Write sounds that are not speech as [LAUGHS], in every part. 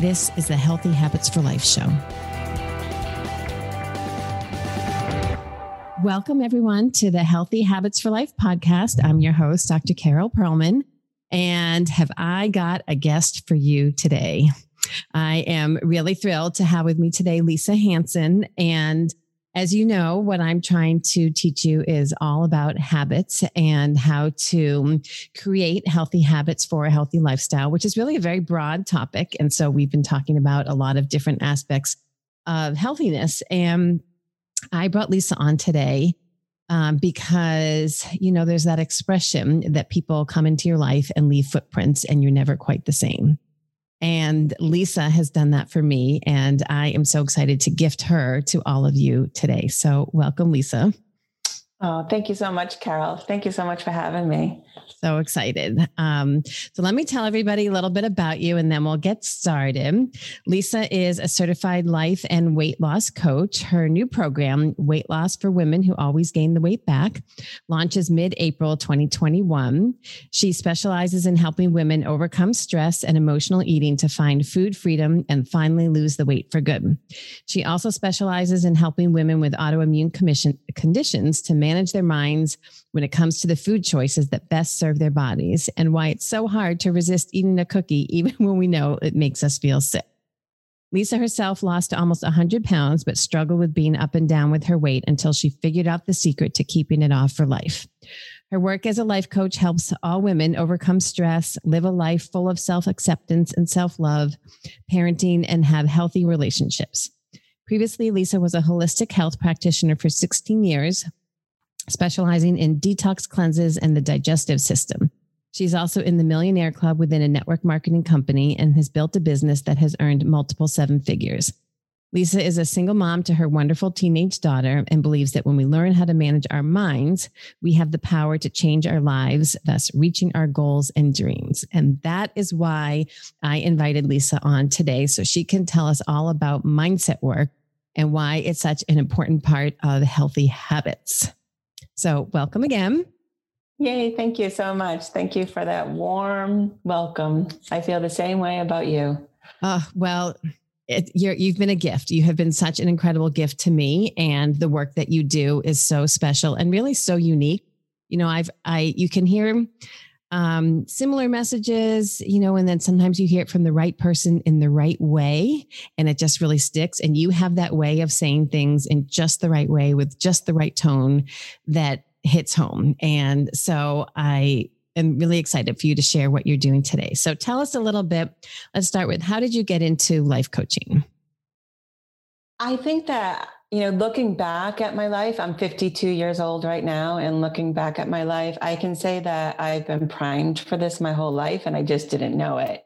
This is the Healthy Habits for Life show. Welcome, everyone, to the Healthy Habits for Life podcast. I'm your host, Dr. Carol Perlman. And have I got a guest for you today? I am really thrilled to have with me today Lisa Hanson. And as you know, what I'm trying to teach you is all about habits and how to create healthy habits for a healthy lifestyle, which is really a very broad topic. And so we've been talking about a lot of different aspects of healthiness. And I brought Lisa on today um, because, you know, there's that expression that people come into your life and leave footprints and you're never quite the same. And Lisa has done that for me. And I am so excited to gift her to all of you today. So, welcome, Lisa. Oh, thank you so much, Carol. Thank you so much for having me. So excited. Um, so let me tell everybody a little bit about you and then we'll get started. Lisa is a certified life and weight loss coach. Her new program, Weight Loss for Women Who Always Gain the Weight Back, launches mid April 2021. She specializes in helping women overcome stress and emotional eating to find food freedom and finally lose the weight for good. She also specializes in helping women with autoimmune conditions to manage their minds when it comes to the food choices that best serve their bodies and why it's so hard to resist eating a cookie, [LAUGHS] even when we know it makes us feel sick. Lisa herself lost almost 100 pounds, but struggled with being up and down with her weight until she figured out the secret to keeping it off for life. Her work as a life coach helps all women overcome stress, live a life full of self acceptance and self love, parenting, and have healthy relationships. Previously, Lisa was a holistic health practitioner for 16 years, specializing in detox cleanses and the digestive system. She's also in the Millionaire Club within a network marketing company and has built a business that has earned multiple seven figures. Lisa is a single mom to her wonderful teenage daughter and believes that when we learn how to manage our minds, we have the power to change our lives, thus reaching our goals and dreams. And that is why I invited Lisa on today so she can tell us all about mindset work and why it's such an important part of healthy habits. So, welcome again. Yay, thank you so much. Thank you for that warm welcome. I feel the same way about you. Uh, well, it, you have been a gift. You have been such an incredible gift to me, and the work that you do is so special and really so unique. You know, I've I you can hear um, similar messages, you know, and then sometimes you hear it from the right person in the right way, and it just really sticks. And you have that way of saying things in just the right way with just the right tone that hits home. And so I am really excited for you to share what you're doing today. So tell us a little bit. Let's start with how did you get into life coaching? I think that you know, looking back at my life, I'm 52 years old right now. And looking back at my life, I can say that I've been primed for this my whole life and I just didn't know it.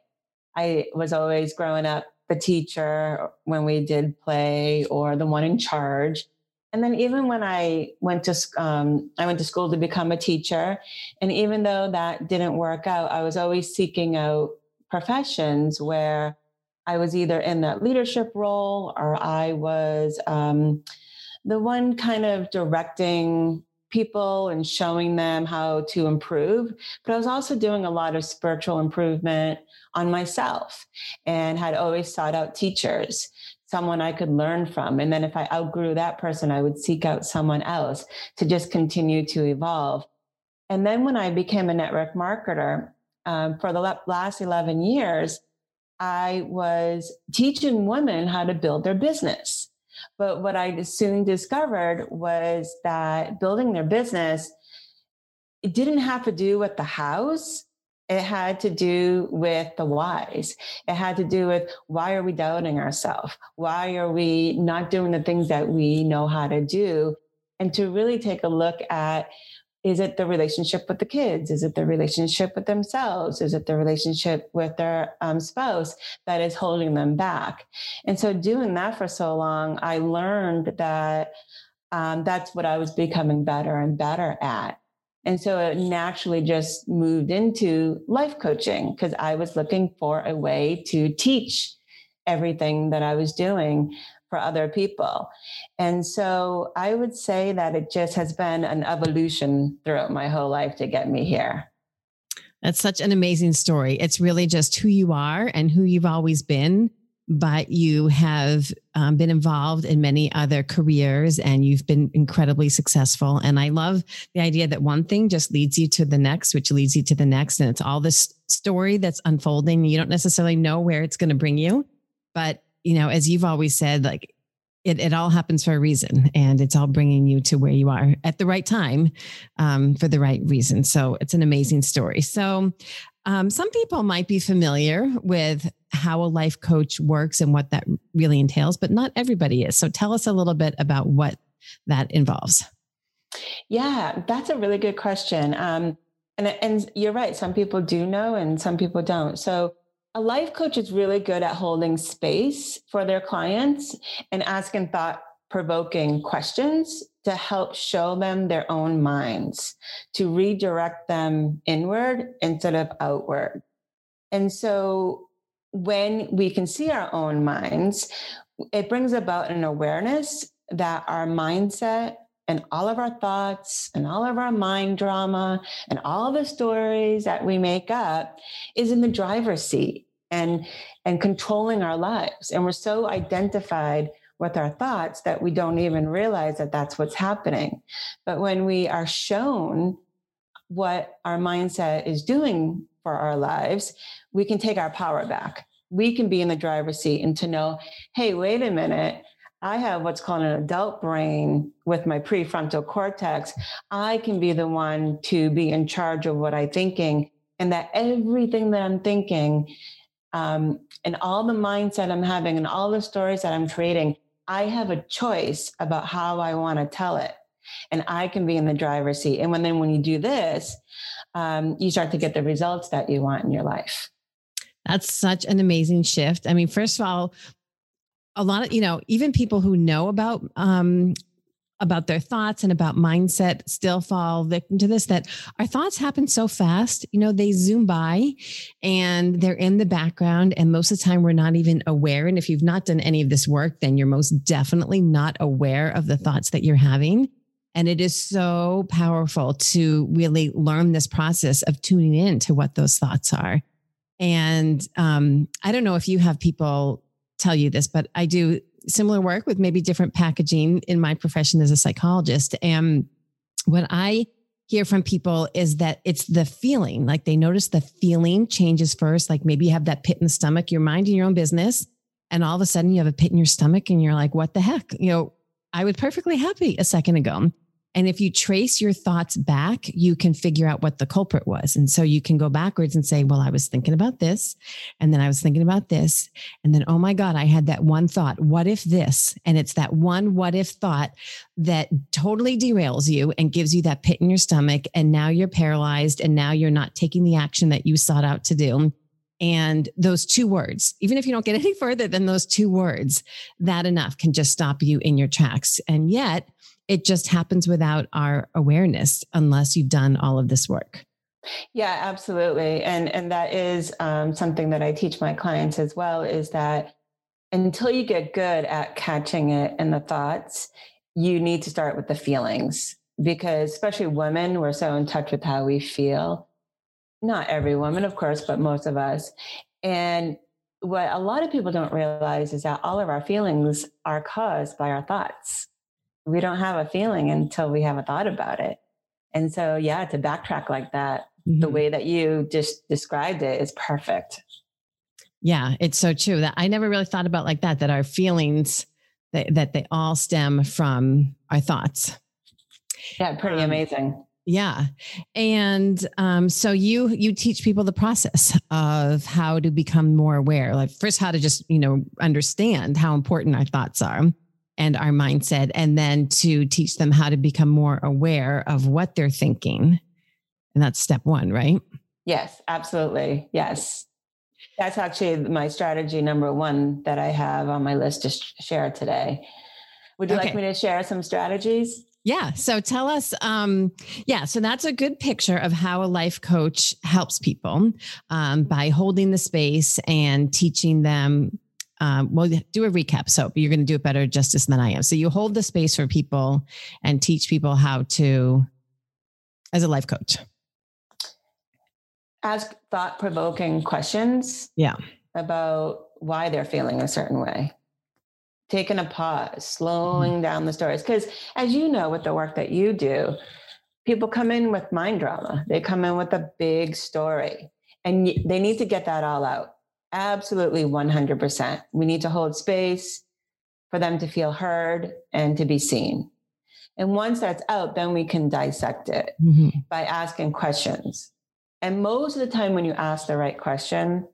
I was always growing up the teacher when we did play or the one in charge. And then even when I went to um, I went to school to become a teacher, and even though that didn't work out, I was always seeking out professions where I was either in that leadership role or I was um, the one kind of directing people and showing them how to improve. But I was also doing a lot of spiritual improvement on myself and had always sought out teachers, someone I could learn from. And then if I outgrew that person, I would seek out someone else to just continue to evolve. And then when I became a network marketer um, for the last 11 years, I was teaching women how to build their business. But what I soon discovered was that building their business, it didn't have to do with the house. It had to do with the whys. It had to do with why are we doubting ourselves? Why are we not doing the things that we know how to do? And to really take a look at is it the relationship with the kids? Is it the relationship with themselves? Is it the relationship with their um, spouse that is holding them back? And so, doing that for so long, I learned that um, that's what I was becoming better and better at. And so it naturally just moved into life coaching because I was looking for a way to teach everything that I was doing for other people. And so I would say that it just has been an evolution throughout my whole life to get me here. That's such an amazing story. It's really just who you are and who you've always been, but you have um, been involved in many other careers and you've been incredibly successful. And I love the idea that one thing just leads you to the next, which leads you to the next. And it's all this story that's unfolding. You don't necessarily know where it's going to bring you, but you know, as you've always said, like it, it all happens for a reason and it's all bringing you to where you are at the right time um, for the right reason. So it's an amazing story. So um, some people might be familiar with how a life coach works and what that really entails, but not everybody is. So tell us a little bit about what that involves. Yeah, that's a really good question. Um, and, and you're right. Some people do know and some people don't. So a life coach is really good at holding space for their clients and asking thought provoking questions to help show them their own minds, to redirect them inward instead of outward. And so when we can see our own minds, it brings about an awareness that our mindset and all of our thoughts and all of our mind drama and all the stories that we make up is in the driver's seat and and controlling our lives. And we're so identified with our thoughts that we don't even realize that that's what's happening. But when we are shown what our mindset is doing for our lives we can take our power back. We can be in the driver's seat and to know hey wait a minute. I have what's called an adult brain with my prefrontal cortex. I can be the one to be in charge of what I'm thinking, and that everything that I'm thinking um, and all the mindset I'm having and all the stories that I'm creating, I have a choice about how I want to tell it. And I can be in the driver's seat. And when then when you do this, um, you start to get the results that you want in your life. That's such an amazing shift. I mean, first of all, a lot of, you know, even people who know about um, about their thoughts and about mindset still fall victim to this that our thoughts happen so fast. You know they zoom by and they're in the background and most of the time we're not even aware. And if you've not done any of this work then you're most definitely not aware of the thoughts that you're having. And it is so powerful to really learn this process of tuning in to what those thoughts are. And um, i don't know if you have people tell you this but i do similar work with maybe different packaging in my profession as a psychologist. And what I hear from people is that it's the feeling, like they notice the feeling changes first. Like maybe you have that pit in the stomach, you're minding your own business, and all of a sudden you have a pit in your stomach and you're like, what the heck? You know, I was perfectly happy a second ago. And if you trace your thoughts back, you can figure out what the culprit was. And so you can go backwards and say, well, I was thinking about this. And then I was thinking about this. And then, oh my God, I had that one thought. What if this? And it's that one what if thought that totally derails you and gives you that pit in your stomach. And now you're paralyzed. And now you're not taking the action that you sought out to do. And those two words, even if you don't get [LAUGHS] any further than those two words, that enough can just stop you in your tracks. And yet, it just happens without our awareness unless you've done all of this work. Yeah, absolutely. And and that is um, something that I teach my clients as well is that until you get good at catching it in the thoughts, you need to start with the feelings because especially women, we're so in touch with how we feel. Not every woman, of course, but most of us. And what a lot of people don't realize is that all of our feelings are caused by our thoughts we don't have a feeling until we have a thought about it. And so, yeah, to backtrack like that, mm-hmm. the way that you just described it is perfect. Yeah, it's so true that I never really thought about like that, that our feelings that, that they all stem from our thoughts. Yeah, pretty um, amazing. Yeah. And um, so you you teach people the process of how to become more aware. Like first how to just, you know, understand how important our thoughts are and our mindset and then to teach them how to become more aware of what they're thinking. And that's step 1, right? Yes, absolutely. Yes. That's actually my strategy number 1 that I have on my list to share today. Would you okay. like me to share some strategies? Yeah. So tell us, um, yeah, so that's a good picture of how a life coach helps people um, by holding the space and teaching them. Um, well, do a recap. So you're going to do it better justice than I am. So you hold the space for people and teach people how to, as a life coach, ask thought provoking questions. Yeah. About why they're feeling a certain way taking a pause, mm-hmm. slowing down the stories. Because as you know, with the work that you do, people come in with mind drama. They come in with a big story and they need to get that all out. Absolutely 100%. We need to hold space for them to feel heard and to be seen. And once that's out, then we can dissect it mm-hmm. by asking questions. And most of the time, when you ask the right question,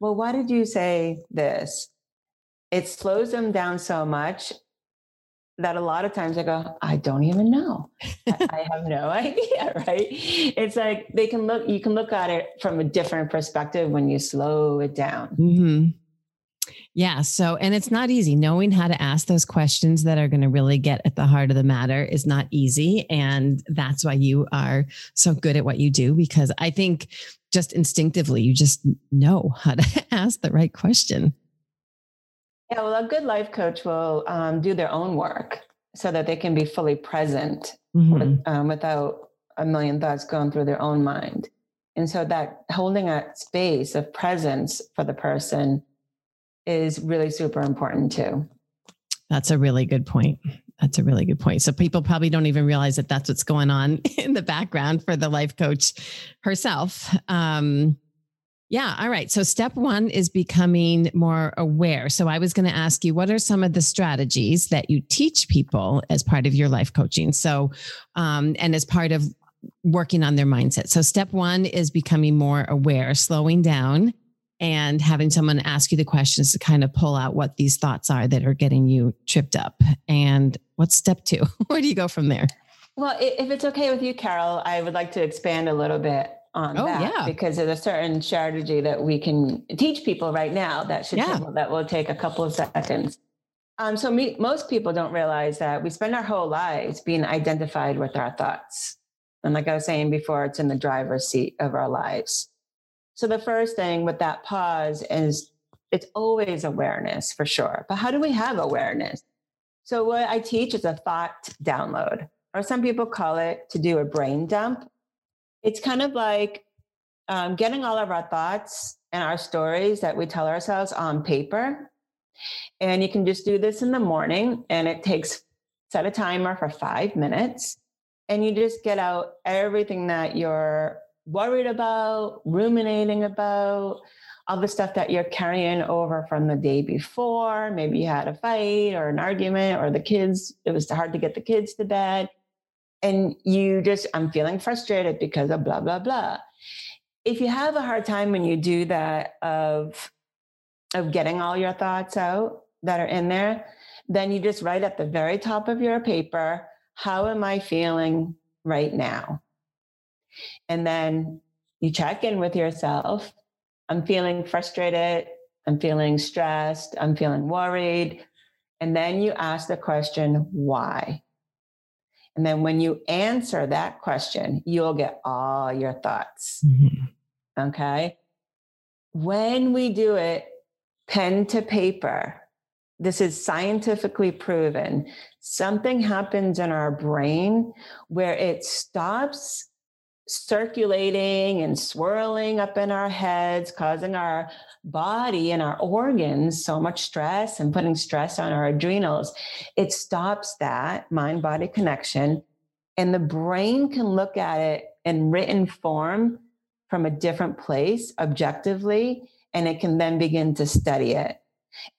well, why did you say this? it slows them down so much that a lot of times I go, I don't even know. I [LAUGHS] have no [LAUGHS] idea, right? It's like they can look, you can look at it from a different perspective when you slow it down. Mm-hmm. Yeah. So, and it's not easy. Knowing how to ask those questions that are going to really get at the heart of the matter is not easy. And that's why you are so good at what you do, because I think just instinctively, you just know how to [LAUGHS] ask the right question. Yeah, well, a good life coach will um, do their own work so that they can be fully present mm-hmm. with, um, without a million thoughts going through their own mind. And so that holding a space of presence for the person is really super important too. That's a really good point. That's a really good point. So people probably don't even realize that that's what's going on [LAUGHS] in the background for the life coach herself. Um, yeah. All right. So step one is becoming more aware. So I was going to ask you, what are some of the strategies that you teach people as part of your life coaching? So, um, and as part of working on their mindset. So step one is becoming more aware, slowing down and having someone ask you the questions to kind of pull out what these thoughts are that are getting you tripped up. And what's step two? [LAUGHS] Where do you go from there? Well, if it's okay with you, Carol, I would like to expand a little bit on oh, that yeah. because there's a certain strategy that we can teach people right now that should yeah. that will take a couple of seconds. Um, so me, most people don't realize that we spend our whole lives being identified with our thoughts. And like I was saying before, it's in the driver's seat of our lives. So the first thing with that pause is it's always awareness for sure. But how do we have awareness? So what I teach is a thought download, or some people call it to do a brain dump it's kind of like um, getting all of our thoughts and our stories that we tell ourselves on paper. And you can just do this in the morning, and it takes set a timer for five minutes. And you just get out everything that you're worried about, ruminating about, all the stuff that you're carrying over from the day before. Maybe you had a fight or an argument, or the kids, it was hard to get the kids to bed and you just i'm feeling frustrated because of blah blah blah. If you have a hard time when you do that of of getting all your thoughts out that are in there then you just write at the very top of your paper how am i feeling right now? And then you check in with yourself. I'm feeling frustrated. I'm feeling stressed. I'm feeling worried. And then you ask the question why and then when you answer that question, you'll get all your thoughts. Mm-hmm. Okay. When we do it pen to paper, this is scientifically proven. Something happens in our brain where it stops circulating and swirling up in our heads, causing our body and our organs so much stress and putting stress on our adrenals. It stops that mind body connection. And the brain can look at it in written form from a different place objectively, and it can then begin to study it.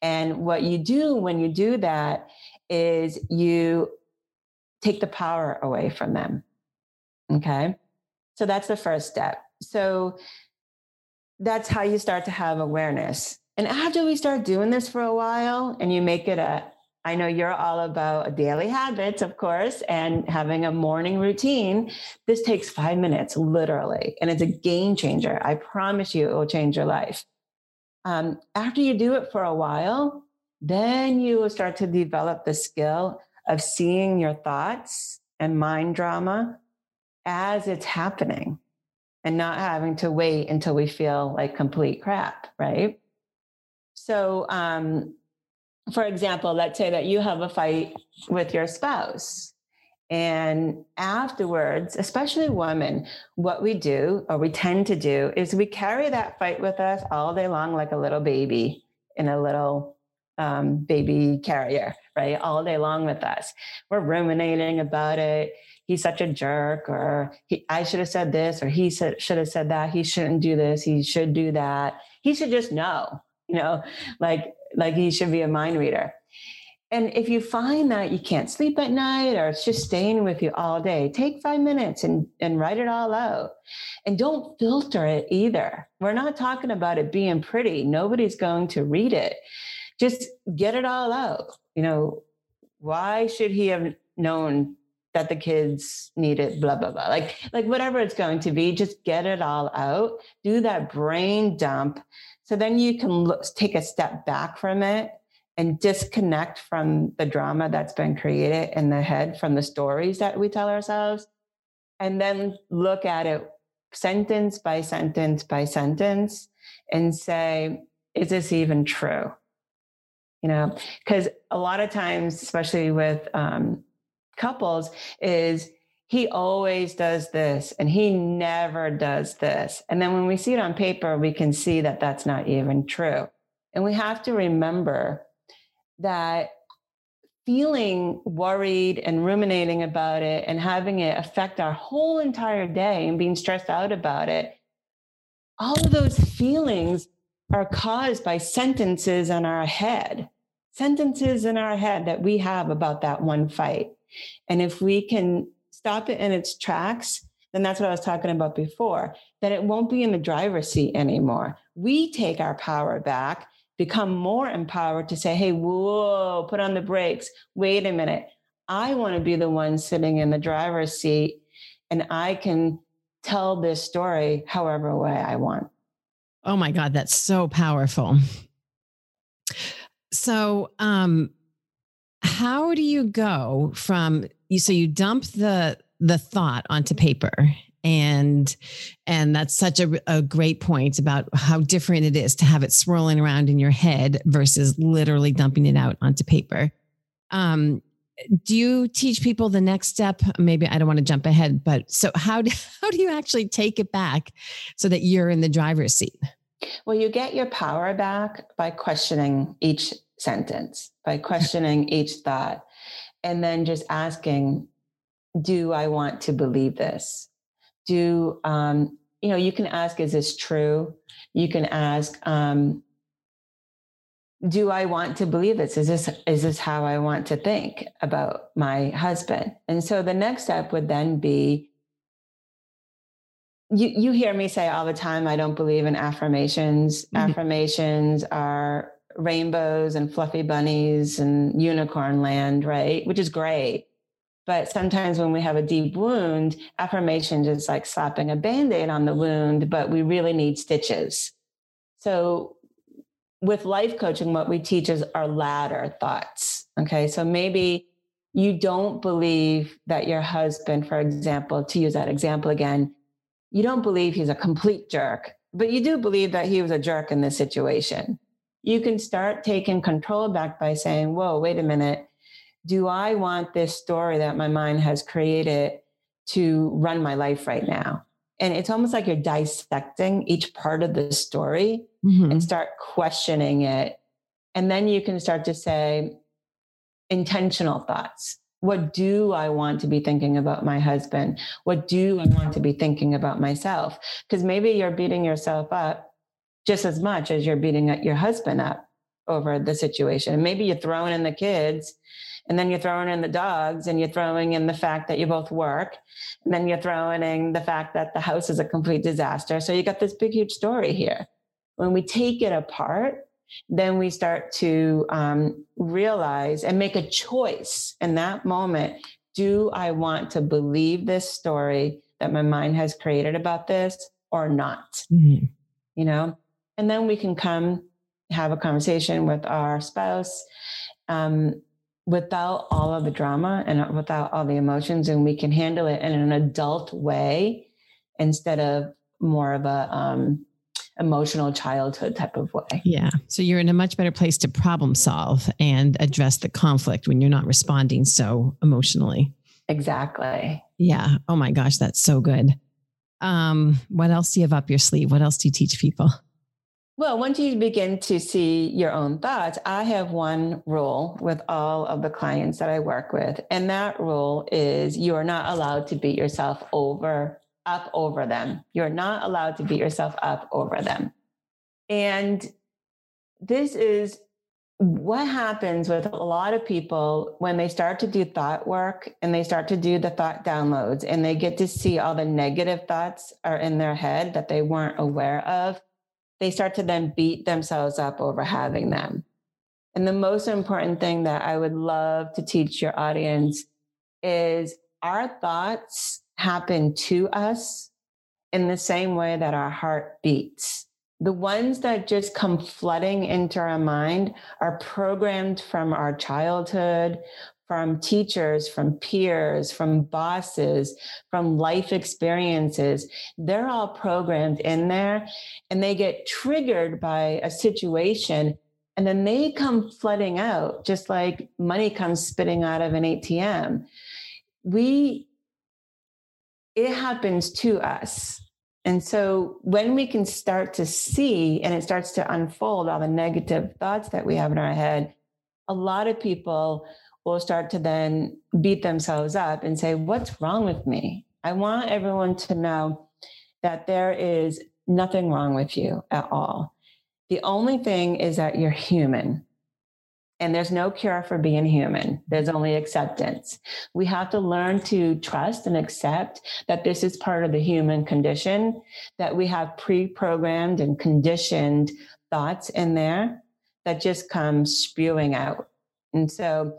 And what you do when you do that is you take the power away from them. Okay. So that's the first step. So that's how you start to have awareness. And after we start doing this for a while and you make it a, I know you're all about daily habits, of course, and having a morning routine. This takes five minutes, literally, and it's a game changer. I promise you, it will change your life. Um, after you do it for a while, then you will start to develop the skill of seeing your thoughts and mind drama as it's happening and not having to wait until we feel like complete crap, right? So, um, for example, let's say that you have a fight with your spouse. And afterwards, especially women, what we do or we tend to do is we carry that fight with us all day long like a little baby in a little um, baby carrier, right? All day long with us. We're ruminating about it. He's such a jerk, or he, I should have said this, or he said, should have said that. He shouldn't do this. He should do that. He should just know, you know, like like he should be a mind reader. And if you find that you can't sleep at night or it's just staying with you all day, take five minutes and, and write it all out. And don't filter it either. We're not talking about it being pretty. Nobody's going to read it. Just get it all out. You know, why should he have known that the kids needed blah blah blah? Like like whatever it's going to be just get it all out. Do that brain dump. So then you can look, take a step back from it and disconnect from the drama that's been created in the head from the stories that we tell ourselves and then look at it sentence by sentence by sentence and say is this even true you know because a lot of times especially with um, couples is he always does this and he never does this. And then when we see it on paper, we can see that that's not even true. And we have to remember that feeling worried and ruminating about it and having it affect our whole entire day and being stressed out about it, all of those feelings are caused by sentences in our head, sentences in our head that we have about that one fight. And if we can stop it in its tracks, then that's what I was talking about before, that it won't be in the driver's seat anymore. We take our power back, become more empowered to say, hey, whoa, put on the brakes. Wait a minute. I want to be the one sitting in the driver's seat and I can tell this story however way I want. Oh my God, that's so powerful. So, um, how do you go from you so you dump the the thought onto paper and and that's such a, a great point about how different it is to have it swirling around in your head versus literally dumping it out onto paper. Um, do you teach people the next step? Maybe i don't want to jump ahead but so how do, [LAUGHS] how do you actually take it back so that you're in the driver's seat well you get your power back by questioning each sentence by [LAUGHS] questioning each thought and then just asking do i want to believe this? Do um, you know you can ask is this true? You can ask um, do i want to believe this? Is this is this how i want to think about my husband? And so the next step would then be you you hear me say all the time i don't believe in affirmations [LAUGHS] mm-hmm. affirmations are rainbows and fluffy bunnies and unicorn land, right? Which is great. But sometimes when we have a deep wound, affirmation is like slapping a band aid on the wound, but we really need stitches. So with life coaching, what we teach is our ladder thoughts. Okay. So maybe you don't believe that your husband, for example, to use that example again, you don't believe he's a complete jerk, but you do believe that he was a jerk in this situation you can start taking control back by saying, whoa, wait a minute. Do I want this story that my mind has created to run my life right now? And it's almost like you're dissecting each part of the story mm-hmm. and start questioning it. And then you can start to say, intentional thoughts. What do I want to be thinking about my husband? What do I want to be thinking about myself? Because maybe you're beating yourself up just as much as you're beating your husband up over the situation. And maybe you're throwing in the kids and then you're throwing in the dogs and you're throwing in the fact that you both work. And then you're throwing in the fact that the house is a complete disaster. So you got this big, huge story here. When we take it apart, then we start to um, realize and make a choice in that moment. Do I want to believe this story that my mind has created about this or not? Mm-hmm. You know, and then we can come have a conversation with our spouse um, without all of the drama and without all the emotions, and we can handle it in an adult way instead of more of a um, emotional childhood type of way. Yeah. So you're in a much better place to problem solve and address the conflict when you're not responding so emotionally. Exactly. Yeah. Oh my gosh, that's so good. Um, what else do you have up your sleeve? What else do you teach people? Well, once you begin to see your own thoughts, I have one rule with all of the clients that I work with. And that rule is you are not allowed to beat yourself over up over them. You're not allowed to beat yourself up over them. And this is what happens with a lot of people when they start to do thought work and they start to do the thought downloads and they get to see all the negative thoughts are in their head that they weren't aware of they start to then beat themselves up over having them. And the most important thing that I would love to teach your audience is our thoughts happen to us in the same way that our heart beats. The ones that just come flooding into our mind are programmed from our childhood, from teachers, from peers, from bosses, from life experiences. They're all programmed in there and they get triggered by a situation and then they come flooding out, just like money comes spitting out of an ATM. We, it happens to us. And so when we can start to see and it starts to unfold all the negative thoughts that we have in our head, a lot of people will start to then beat themselves up and say, What's wrong with me? I want everyone to know that there is nothing wrong with you at all. The only thing is that you're human. And there's no cure for being human. There's only acceptance. We have to learn to trust and accept that this is part of the human condition, that we have pre programmed and conditioned thoughts in there that just come spewing out. And so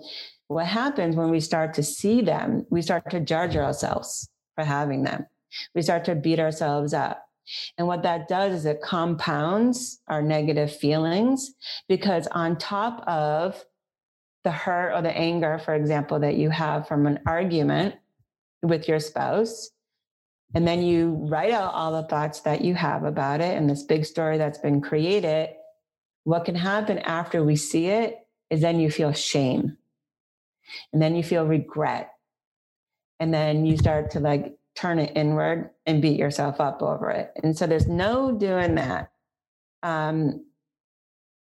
what happens when we start to see them, we start to judge ourselves for having them. We start to beat ourselves up. And what that does is it compounds our negative feelings because, on top of the hurt or the anger, for example, that you have from an argument with your spouse, and then you write out all the thoughts that you have about it and this big story that's been created, what can happen after we see it is then you feel shame and then you feel regret. And then you start to like turn it inward and beat yourself up over it. And so there's no doing that. Um,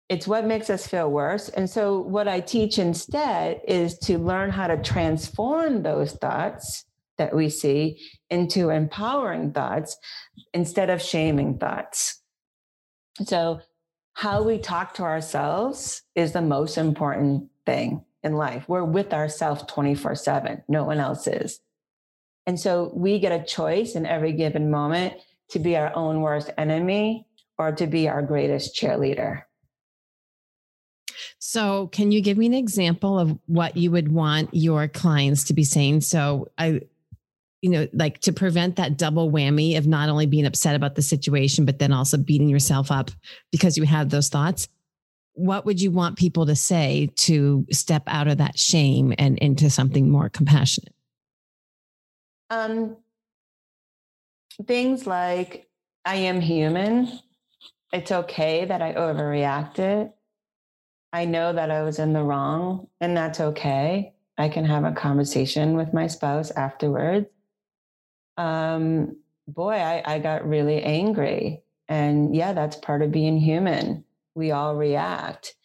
it's what makes us feel worse. And so, what I teach instead is to learn how to transform those thoughts that we see into empowering thoughts instead of shaming thoughts. So, how we talk to ourselves is the most important thing in life. We're with ourselves 24 7. No one else is. And so we get a choice in every given moment to be our own worst enemy or to be our greatest cheerleader. So, can you give me an example of what you would want your clients to be saying? So, I, you know, like to prevent that double whammy of not only being upset about the situation, but then also beating yourself up because you have those thoughts what would you want people to say to step out of that shame and into something more compassionate? Um, things like I am human. It's okay that I overreacted. I know that I was in the wrong, and that's okay. I can have a conversation with my spouse afterwards. Um, boy, I, I got really angry. And yeah, that's part of being human we all react.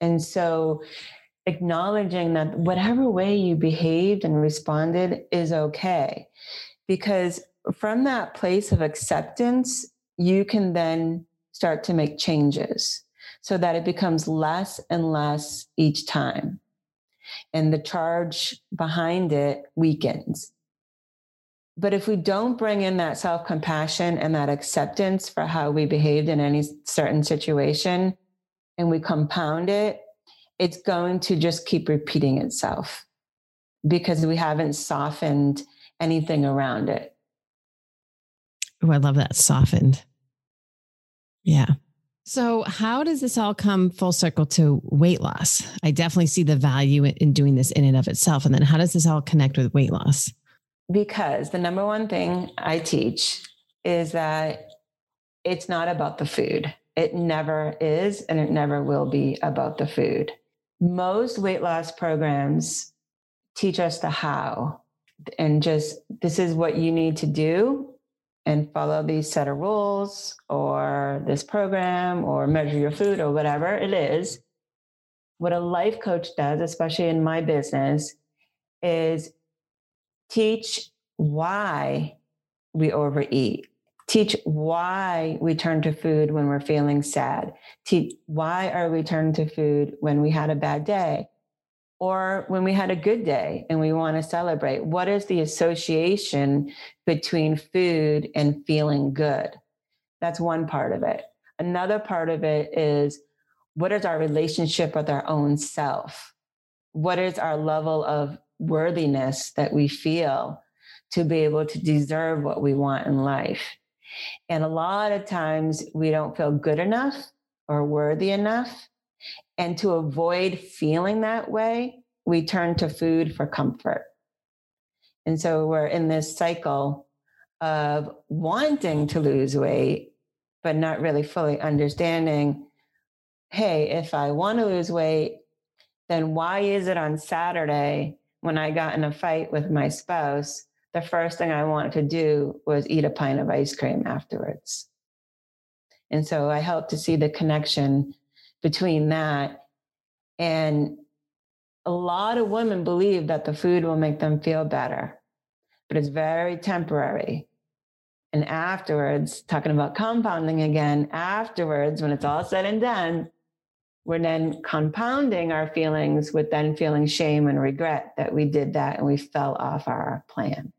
And so acknowledging that whatever way you behaved and responded is okay. Because from that place of acceptance, you can then start to make changes. so that it becomes less and less each time. And the charge behind it weakens. But if we don't bring in that self compassion and that acceptance for how we behaved in any certain situation and we compound it, it's going to just keep repeating itself because we haven't softened anything around it. Oh, I love that softened. Yeah. So, how does this all come full circle to weight loss? I definitely see the value in doing this in and of itself. And then, how does this all connect with weight loss? Because the number one thing I teach is that it's not about the food. It never is, and it never will be about the food. Most weight loss programs teach us the how and just this is what you need to do and follow these set of rules or this program or measure your food or whatever it is. What a life coach does, especially in my business, is teach why we overeat. Teach why we turn to food when we're feeling sad. Teach why are we turning to food when we had a bad day or when we had a good day and we want to celebrate. What is the association between food and feeling good? That's one part of it. Another part of it is what is our relationship with our own self? What is our level of worthiness that we feel to be able to deserve what we want in life? And a lot of times we don't feel good enough or worthy enough. And to avoid feeling that way, we turn to food for comfort. And so we're in this cycle of wanting to lose weight, but not really fully understanding hey, if I want to lose weight, then why is it on Saturday when I got in a fight with my spouse? The first thing I wanted to do was eat a pint of ice cream afterwards. And so I help to see the connection between that and a lot of women believe that the food will make them feel better, but it's very temporary. And afterwards, talking about compounding again, afterwards, when it's all said and done, we're then compounding our feelings with then feeling shame and regret that we did that and we fell off our plan.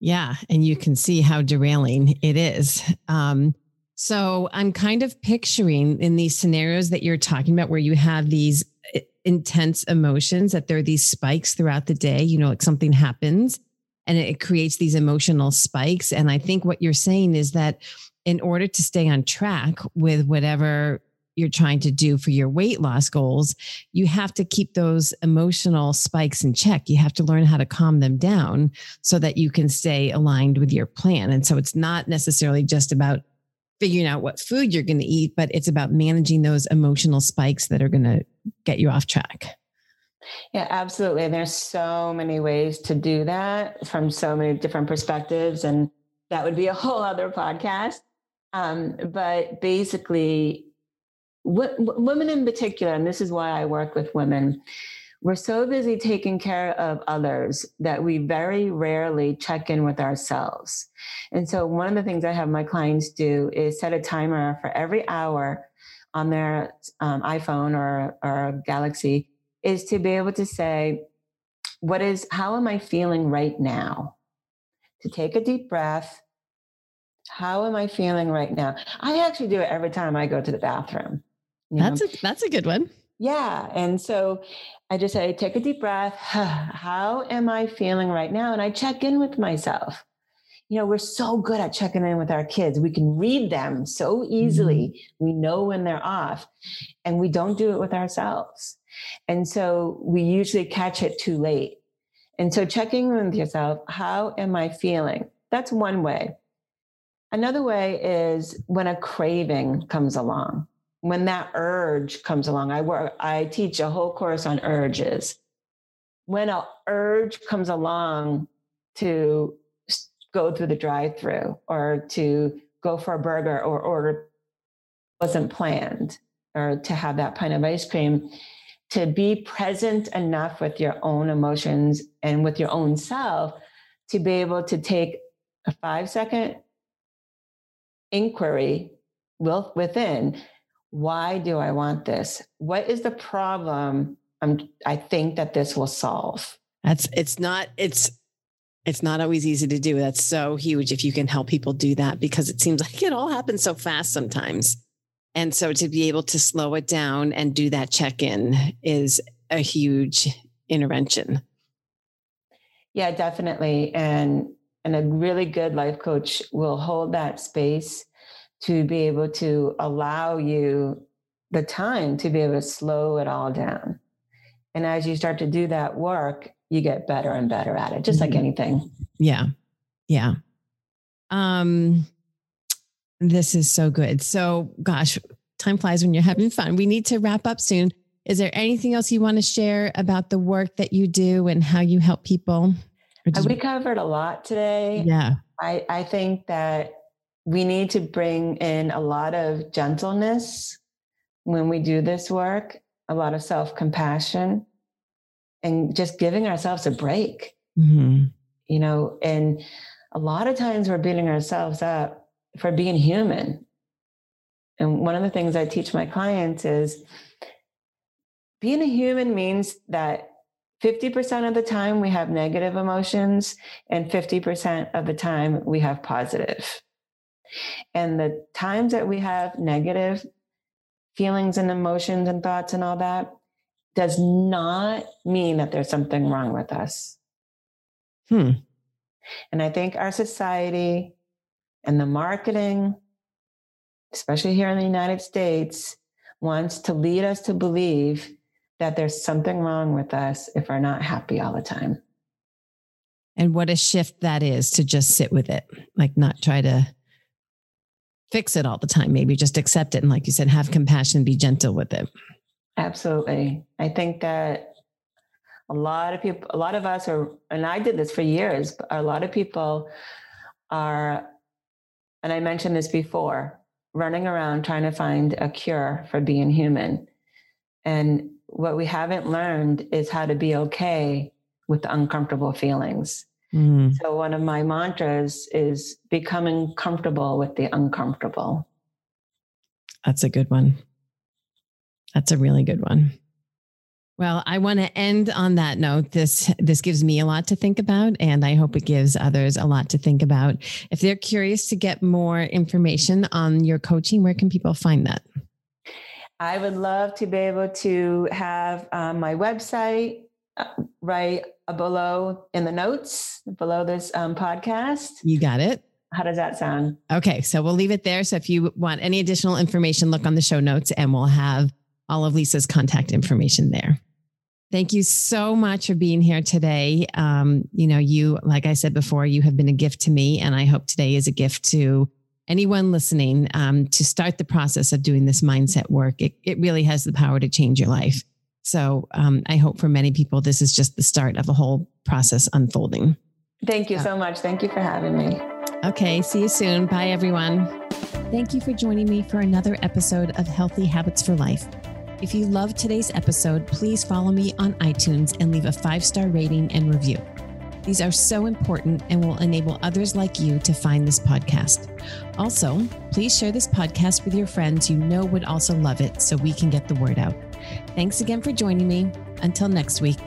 Yeah. And you can see how derailing it is. Um, so I'm kind of picturing in these scenarios that you're talking about where you have these eh, intense emotions, that there are these spikes throughout the day, you know, like something happens and it creates these emotional spikes. And I think what you're saying is that in order to stay on track with whatever you're trying to do for your weight loss goals, you have to keep those emotional spikes in check. You have to learn how to calm them down so that you can stay aligned with your plan. And so it's not necessarily just about figuring out what food you're going to eat, but it's about managing those emotional spikes that are going to get you off track. Yeah, absolutely. And there's so many ways to do that from so many different perspectives. And that would be a whole other podcast. Um, but basically, w- women in particular, and this is why I work with women, we're so busy taking care of others that we very rarely check in with ourselves. And so, one of the things I have my clients do is set a timer for every hour on their um, iPhone or, or Galaxy, is to be able to say, What is, how am I feeling right now? To take a deep breath. How am I feeling right now? I actually do it every time I go to the bathroom. That's a that's a good one. Yeah. And so I just say, take a deep breath. [SIGHS] How am I feeling right now? And I check in with myself. You know, we're so good at checking in with our kids. We can read them so easily. Mm-hmm. We know when they're off, and we don't do it with ourselves. And so we usually catch it too late. And so checking in with yourself, how am I feeling? That's one way. Another way is when a craving comes along when that urge comes along, I work, I teach a whole course on urges. When an urge comes along to go through the drive-through or to go for a burger or order wasn't planned or to have that pint of ice cream to be present enough with your own emotions and with your own self to be able to take a five second inquiry within why do I want this? What is the problem I'm, I think that this will solve? That's it's not it's it's not always easy to do. That's so huge if you can help people do that because it seems [LAUGHS] like it all happens so fast sometimes. And so to be able to slow it down and do that check in is a huge intervention. Yeah, definitely. And and a really good life coach will hold that space to be able to allow you the time to be able to slow it all down. And as you start to do that work, you get better and better at it, just mm-hmm. like anything. Yeah. Yeah. Um, this is so good. So, gosh, time flies when you're having fun. We need to wrap up soon. Is there anything else you want to share about the work that you do and how you help people? We covered a lot today. Yeah. I, I think that we need to bring in a lot of gentleness when we do this work, a lot of self compassion, and just giving ourselves a break. Mm-hmm. You know, and a lot of times we're beating ourselves up for being human. And one of the things I teach my clients is being a human means that 50% of the time we have negative emotions and 50% of the time we have positive. And the times that we have negative feelings and emotions and thoughts and all that does not mean that there's something wrong with us. Hmm. And I think our society and the marketing, especially here in the United States, wants to lead us to believe that there's something wrong with us if we're not happy all the time. And what a shift that is to just sit with it, like not try to fix it all the time. Maybe just accept it. And like you said, have compassion, be gentle with it. Absolutely. I think that a lot of people, a lot of us are, and I did this for years, but a lot of people are, and I mentioned this before, running around trying to find a cure for being human. And what we haven't learned is how to be okay with uncomfortable feelings. Mm. So, one of my mantras is becoming comfortable with the uncomfortable. That's a good one. That's a really good one. Well, I want to end on that note. This this gives me a lot to think about and I hope it gives others a lot to think about. If they're curious to get more information on your coaching, where can people find that? I would love to be able to have um, my website right below in the notes below this um, podcast. You got it. How does that sound? Okay, so we'll leave it there. So if you want any additional information, look on the show notes and we'll have all of Lisa's contact information there. Thank you so much for being here today. Um, you know, you, like I said before, you have been a gift to me, and I hope today is a gift to anyone listening um, to start the process of doing this mindset work. It, it really has the power to change your life. So um, I hope for many people, this is just the start of a whole process unfolding. Thank you so much. Thank you for having me. Okay, see you soon. Bye, everyone. Thank you for joining me for another episode of Healthy Habits for Life. If you loved today's episode, please follow me on iTunes and leave a five star rating and review. These are so important and will enable others like you to find this podcast. Also, please share this podcast with your friends you know would also love it so we can get the word out. Thanks again for joining me. Until next week.